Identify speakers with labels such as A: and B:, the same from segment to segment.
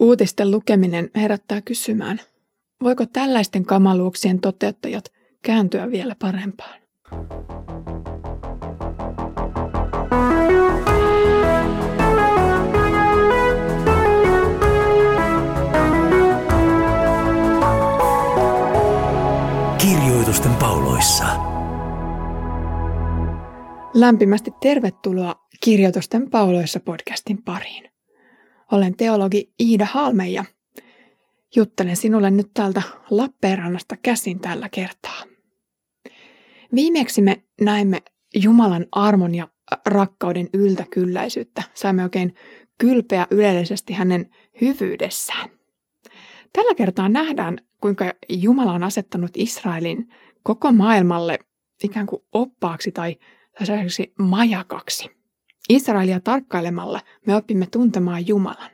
A: Uutisten lukeminen herättää kysymään, voiko tällaisten kamaluuksien toteuttajat kääntyä vielä parempaan?
B: Kirjoitusten pauloissa.
A: Lämpimästi tervetuloa Kirjoitusten pauloissa podcastin pariin. Olen teologi Iida Halme ja juttelen sinulle nyt täältä Lappeenrannasta käsin tällä kertaa. Viimeksi me näimme Jumalan armon ja rakkauden yltäkylläisyyttä. Saimme oikein kylpeä ylellisesti hänen hyvyydessään. Tällä kertaa nähdään, kuinka Jumala on asettanut Israelin koko maailmalle ikään kuin oppaaksi tai, tai majakaksi – Israelia tarkkailemalla me opimme tuntemaan Jumalan.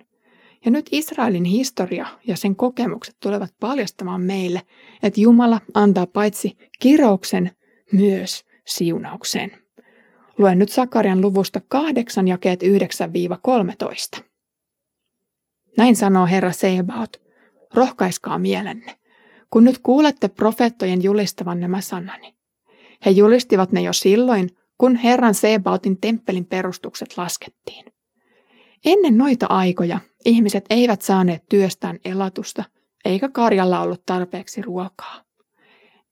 A: Ja nyt Israelin historia ja sen kokemukset tulevat paljastamaan meille, että Jumala antaa paitsi kirouksen, myös siunauksen. Luen nyt Sakarian luvusta 8 jakeet 9-13. Näin sanoo Herra Sebaot, rohkaiskaa mielenne, kun nyt kuulette profeettojen julistavan nämä sanani. He julistivat ne jo silloin, kun Herran Sebaotin temppelin perustukset laskettiin. Ennen noita aikoja ihmiset eivät saaneet työstään elatusta, eikä karjalla ollut tarpeeksi ruokaa.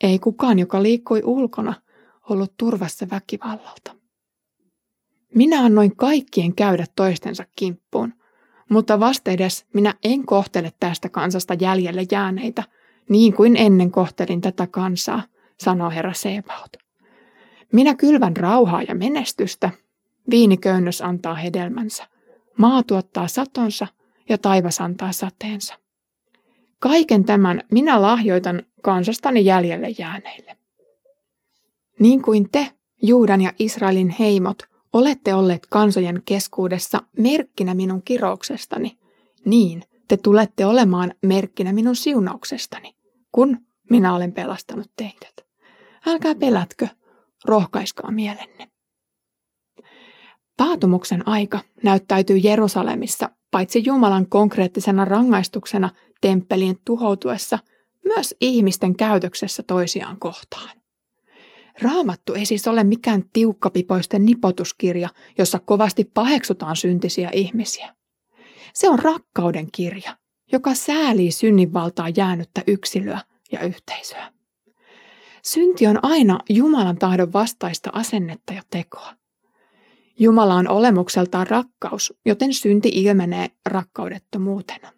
A: Ei kukaan, joka liikkui ulkona, ollut turvassa väkivallalta. Minä annoin kaikkien käydä toistensa kimppuun, mutta vastedes minä en kohtele tästä kansasta jäljelle jääneitä, niin kuin ennen kohtelin tätä kansaa, sanoo herra Sebaot. Minä kylvän rauhaa ja menestystä. Viiniköynnös antaa hedelmänsä. Maa tuottaa satonsa ja taivas antaa sateensa. Kaiken tämän minä lahjoitan kansastani jäljelle jääneille. Niin kuin te, Juudan ja Israelin heimot, olette olleet kansojen keskuudessa merkkinä minun kirouksestani, niin te tulette olemaan merkkinä minun siunauksestani, kun minä olen pelastanut teidät. Älkää pelätkö, rohkaiskaa mielenne. Paatumuksen aika näyttäytyy Jerusalemissa paitsi Jumalan konkreettisena rangaistuksena temppelien tuhoutuessa, myös ihmisten käytöksessä toisiaan kohtaan. Raamattu ei siis ole mikään tiukkapipoisten nipotuskirja, jossa kovasti paheksutaan syntisiä ihmisiä. Se on rakkauden kirja, joka säälii synninvaltaa jäänyttä yksilöä ja yhteisöä. Synti on aina Jumalan tahdon vastaista asennetta ja tekoa. Jumala on olemukseltaan rakkaus, joten synti ilmenee rakkaudettomuutena.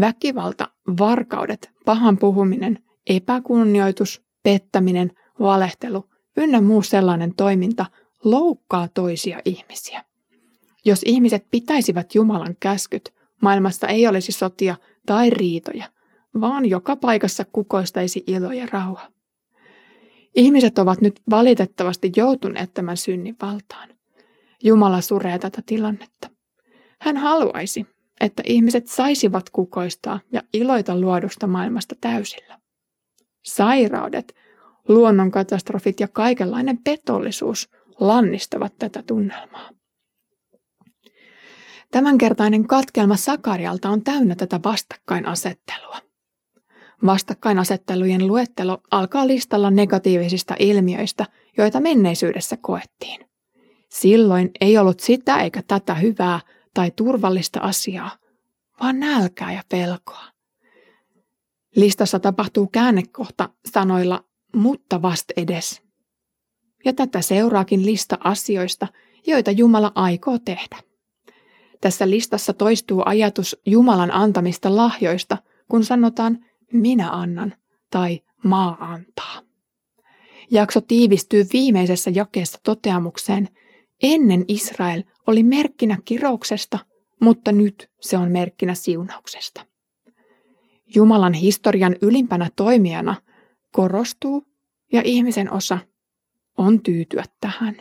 A: Väkivalta, varkaudet, pahan puhuminen, epäkunnioitus, pettäminen, valehtelu ynnä muu sellainen toiminta loukkaa toisia ihmisiä. Jos ihmiset pitäisivät Jumalan käskyt, maailmassa ei olisi sotia tai riitoja, vaan joka paikassa kukoistaisi ilo ja rauha. Ihmiset ovat nyt valitettavasti joutuneet tämän synnin valtaan. Jumala suree tätä tilannetta. Hän haluaisi, että ihmiset saisivat kukoistaa ja iloita luodusta maailmasta täysillä. Sairaudet, luonnonkatastrofit ja kaikenlainen petollisuus lannistavat tätä tunnelmaa. Tämänkertainen katkelma Sakarialta on täynnä tätä vastakkainasettelua. Vastakkainasettelujen luettelo alkaa listalla negatiivisista ilmiöistä, joita menneisyydessä koettiin. Silloin ei ollut sitä eikä tätä hyvää tai turvallista asiaa, vaan nälkää ja pelkoa. Listassa tapahtuu käännekohta sanoilla mutta vast edes. Ja tätä seuraakin lista asioista, joita Jumala aikoo tehdä. Tässä listassa toistuu ajatus Jumalan antamista lahjoista, kun sanotaan minä annan tai maa antaa. Jakso tiivistyy viimeisessä jakeessa toteamukseen, ennen Israel oli merkkinä kirouksesta, mutta nyt se on merkkinä siunauksesta. Jumalan historian ylimpänä toimijana korostuu ja ihmisen osa on tyytyä tähän.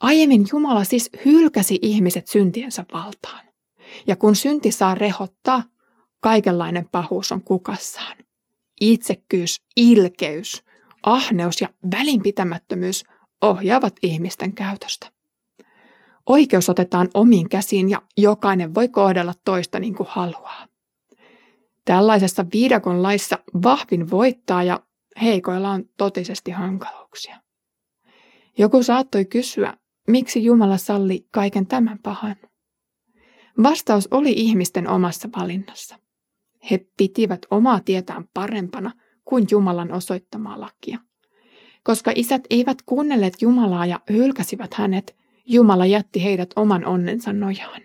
A: Aiemmin Jumala siis hylkäsi ihmiset syntiensä valtaan. Ja kun synti saa rehottaa, kaikenlainen pahuus on kukassaan. Itsekkyys, ilkeys, ahneus ja välinpitämättömyys ohjaavat ihmisten käytöstä. oikeus otetaan omiin käsiin ja jokainen voi kohdella toista niin kuin haluaa. Tällaisessa viidakon laissa vahvin voittaa ja heikoilla on totisesti hankaluuksia. Joku saattoi kysyä, miksi Jumala salli kaiken tämän pahan. Vastaus oli ihmisten omassa valinnassa. He pitivät omaa tietään parempana kuin Jumalan osoittamaa lakia. Koska isät eivät kuunnelleet Jumalaa ja hylkäsivät hänet, Jumala jätti heidät oman onnensa nojaan.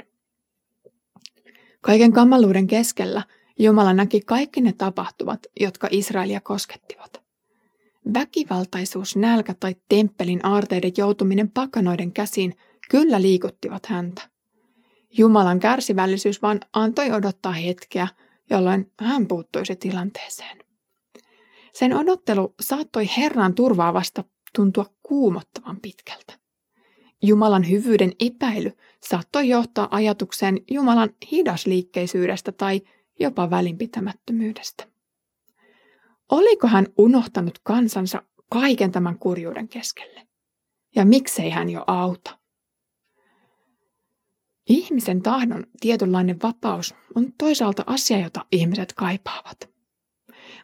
A: Kaiken kamaluuden keskellä Jumala näki kaikki ne tapahtuvat, jotka Israelia koskettivat. Väkivaltaisuus, nälkä tai temppelin aarteiden joutuminen pakanoiden käsiin kyllä liikuttivat häntä. Jumalan kärsivällisyys vaan antoi odottaa hetkeä, jolloin hän puuttuisi tilanteeseen. Sen odottelu saattoi Herran turvaavasta tuntua kuumottavan pitkältä. Jumalan hyvyyden epäily saattoi johtaa ajatukseen Jumalan hidasliikkeisyydestä tai jopa välinpitämättömyydestä. Oliko hän unohtanut kansansa kaiken tämän kurjuuden keskelle? Ja miksei hän jo auta? Ihmisen tahdon tietynlainen vapaus on toisaalta asia, jota ihmiset kaipaavat.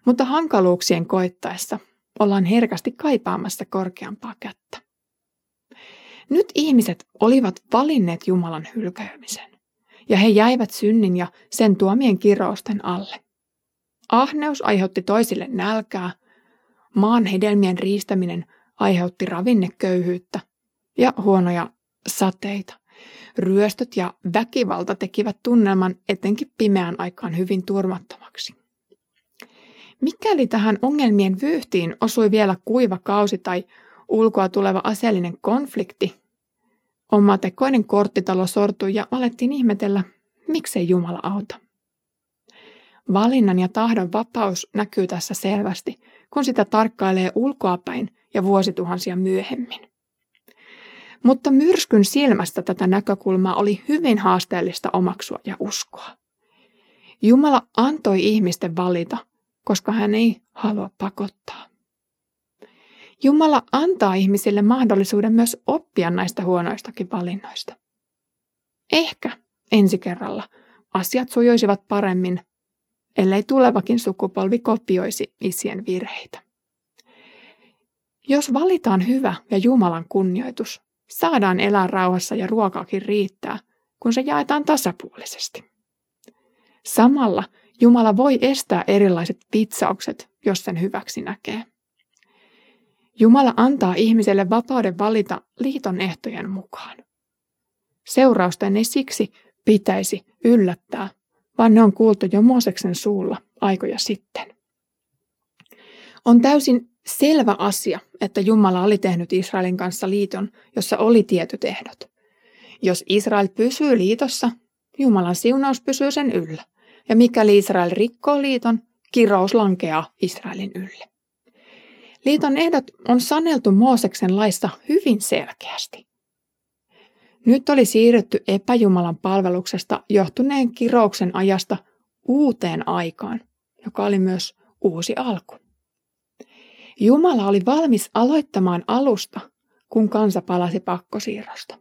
A: Mutta hankaluuksien koittaessa ollaan herkästi kaipaamassa korkeampaa kättä. Nyt ihmiset olivat valinneet Jumalan hylkäämisen, ja he jäivät synnin ja sen tuomien kirousten alle. Ahneus aiheutti toisille nälkää, maan hedelmien riistäminen aiheutti ravinneköyhyyttä ja huonoja sateita. Ryöstöt ja väkivalta tekivät tunnelman etenkin pimeään aikaan hyvin turmattomaksi. Mikäli tähän ongelmien vyyhtiin osui vielä kuiva kausi tai ulkoa tuleva aseellinen konflikti, omatekoinen korttitalo sortui ja alettiin ihmetellä, miksei Jumala auta. Valinnan ja tahdon vapaus näkyy tässä selvästi, kun sitä tarkkailee ulkoapäin ja vuosituhansia myöhemmin. Mutta myrskyn silmästä tätä näkökulmaa oli hyvin haasteellista omaksua ja uskoa. Jumala antoi ihmisten valita, koska hän ei halua pakottaa. Jumala antaa ihmisille mahdollisuuden myös oppia näistä huonoistakin valinnoista. Ehkä ensi kerralla asiat sujuisivat paremmin, ellei tulevakin sukupolvi kopioisi isien virheitä. Jos valitaan hyvä ja Jumalan kunnioitus, saadaan elää rauhassa ja ruokaakin riittää, kun se jaetaan tasapuolisesti. Samalla Jumala voi estää erilaiset vitsaukset, jos sen hyväksi näkee. Jumala antaa ihmiselle vapauden valita liiton ehtojen mukaan. Seurausten ei siksi pitäisi yllättää, vaan ne on kuultu jo Mooseksen suulla aikoja sitten. On täysin selvä asia, että Jumala oli tehnyt Israelin kanssa liiton, jossa oli tietyt ehdot. Jos Israel pysyy liitossa, Jumalan siunaus pysyy sen yllä. Ja mikäli Israel rikkoo liiton, kirous lankeaa Israelin ylle. Liiton ehdot on saneltu Mooseksen laissa hyvin selkeästi. Nyt oli siirrytty epäjumalan palveluksesta johtuneen kirouksen ajasta uuteen aikaan, joka oli myös uusi alku. Jumala oli valmis aloittamaan alusta, kun kansa palasi pakkosiirrosta.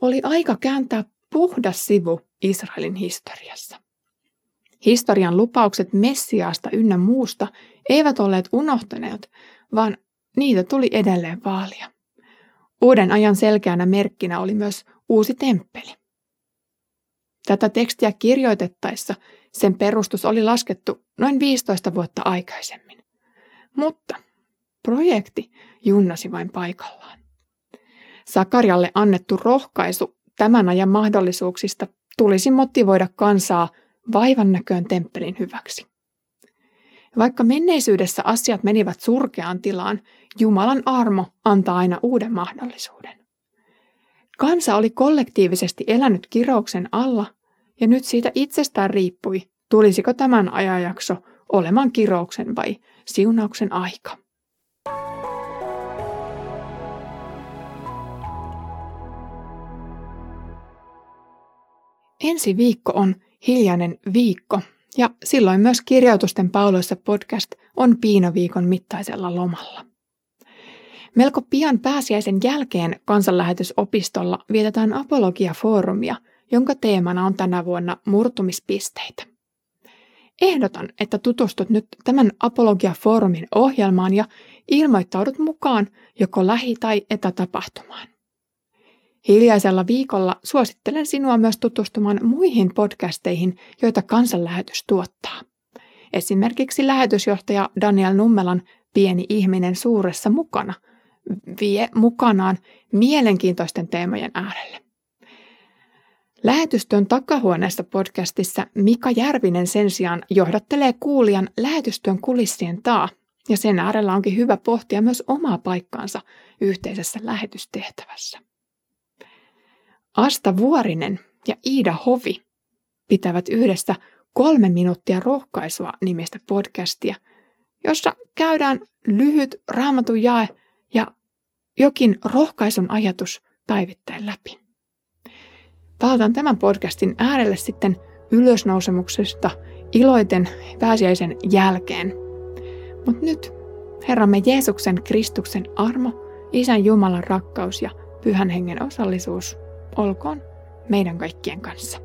A: Oli aika kääntää puhdas sivu Israelin historiassa. Historian lupaukset Messiaasta ynnä muusta eivät olleet unohtuneet, vaan niitä tuli edelleen vaalia. Uuden ajan selkeänä merkkinä oli myös uusi temppeli. Tätä tekstiä kirjoitettaessa sen perustus oli laskettu noin 15 vuotta aikaisemmin. Mutta projekti junnasi vain paikallaan. Sakarialle annettu rohkaisu tämän ajan mahdollisuuksista tulisi motivoida kansaa vaivan näköön temppelin hyväksi. Vaikka menneisyydessä asiat menivät surkeaan tilaan, Jumalan armo antaa aina uuden mahdollisuuden. Kansa oli kollektiivisesti elänyt kirouksen alla, ja nyt siitä itsestään riippui, tulisiko tämän ajanjakso olemaan kirouksen vai siunauksen aika. Ensi viikko on hiljainen viikko, ja silloin myös kirjoitusten pauloissa podcast on Piinaviikon mittaisella lomalla. Melko pian pääsiäisen jälkeen kansanlähetysopistolla vietetään apologiafoorumia, jonka teemana on tänä vuonna murtumispisteitä. Ehdotan, että tutustut nyt tämän Apologia-foorumin ohjelmaan ja ilmoittaudut mukaan joko lähi- tai etätapahtumaan. Hiljaisella viikolla suosittelen sinua myös tutustumaan muihin podcasteihin, joita kansanlähetys tuottaa. Esimerkiksi lähetysjohtaja Daniel Nummelan Pieni ihminen suuressa mukana vie mukanaan mielenkiintoisten teemojen äärelle. Lähetystyön takahuoneessa podcastissa Mika Järvinen sen sijaan johdattelee kuulijan lähetystyön kulissien taa, ja sen äärellä onkin hyvä pohtia myös omaa paikkaansa yhteisessä lähetystehtävässä. Asta Vuorinen ja Iida Hovi pitävät yhdessä kolme minuuttia rohkaisua nimistä podcastia, jossa käydään lyhyt raamatun jae ja jokin rohkaisun ajatus päivittäin läpi. Palataan tämän podcastin äärelle sitten ylösnousemuksesta iloiten pääsiäisen jälkeen. Mutta nyt Herramme Jeesuksen Kristuksen armo, Isän Jumalan rakkaus ja Pyhän Hengen osallisuus olkoon meidän kaikkien kanssa.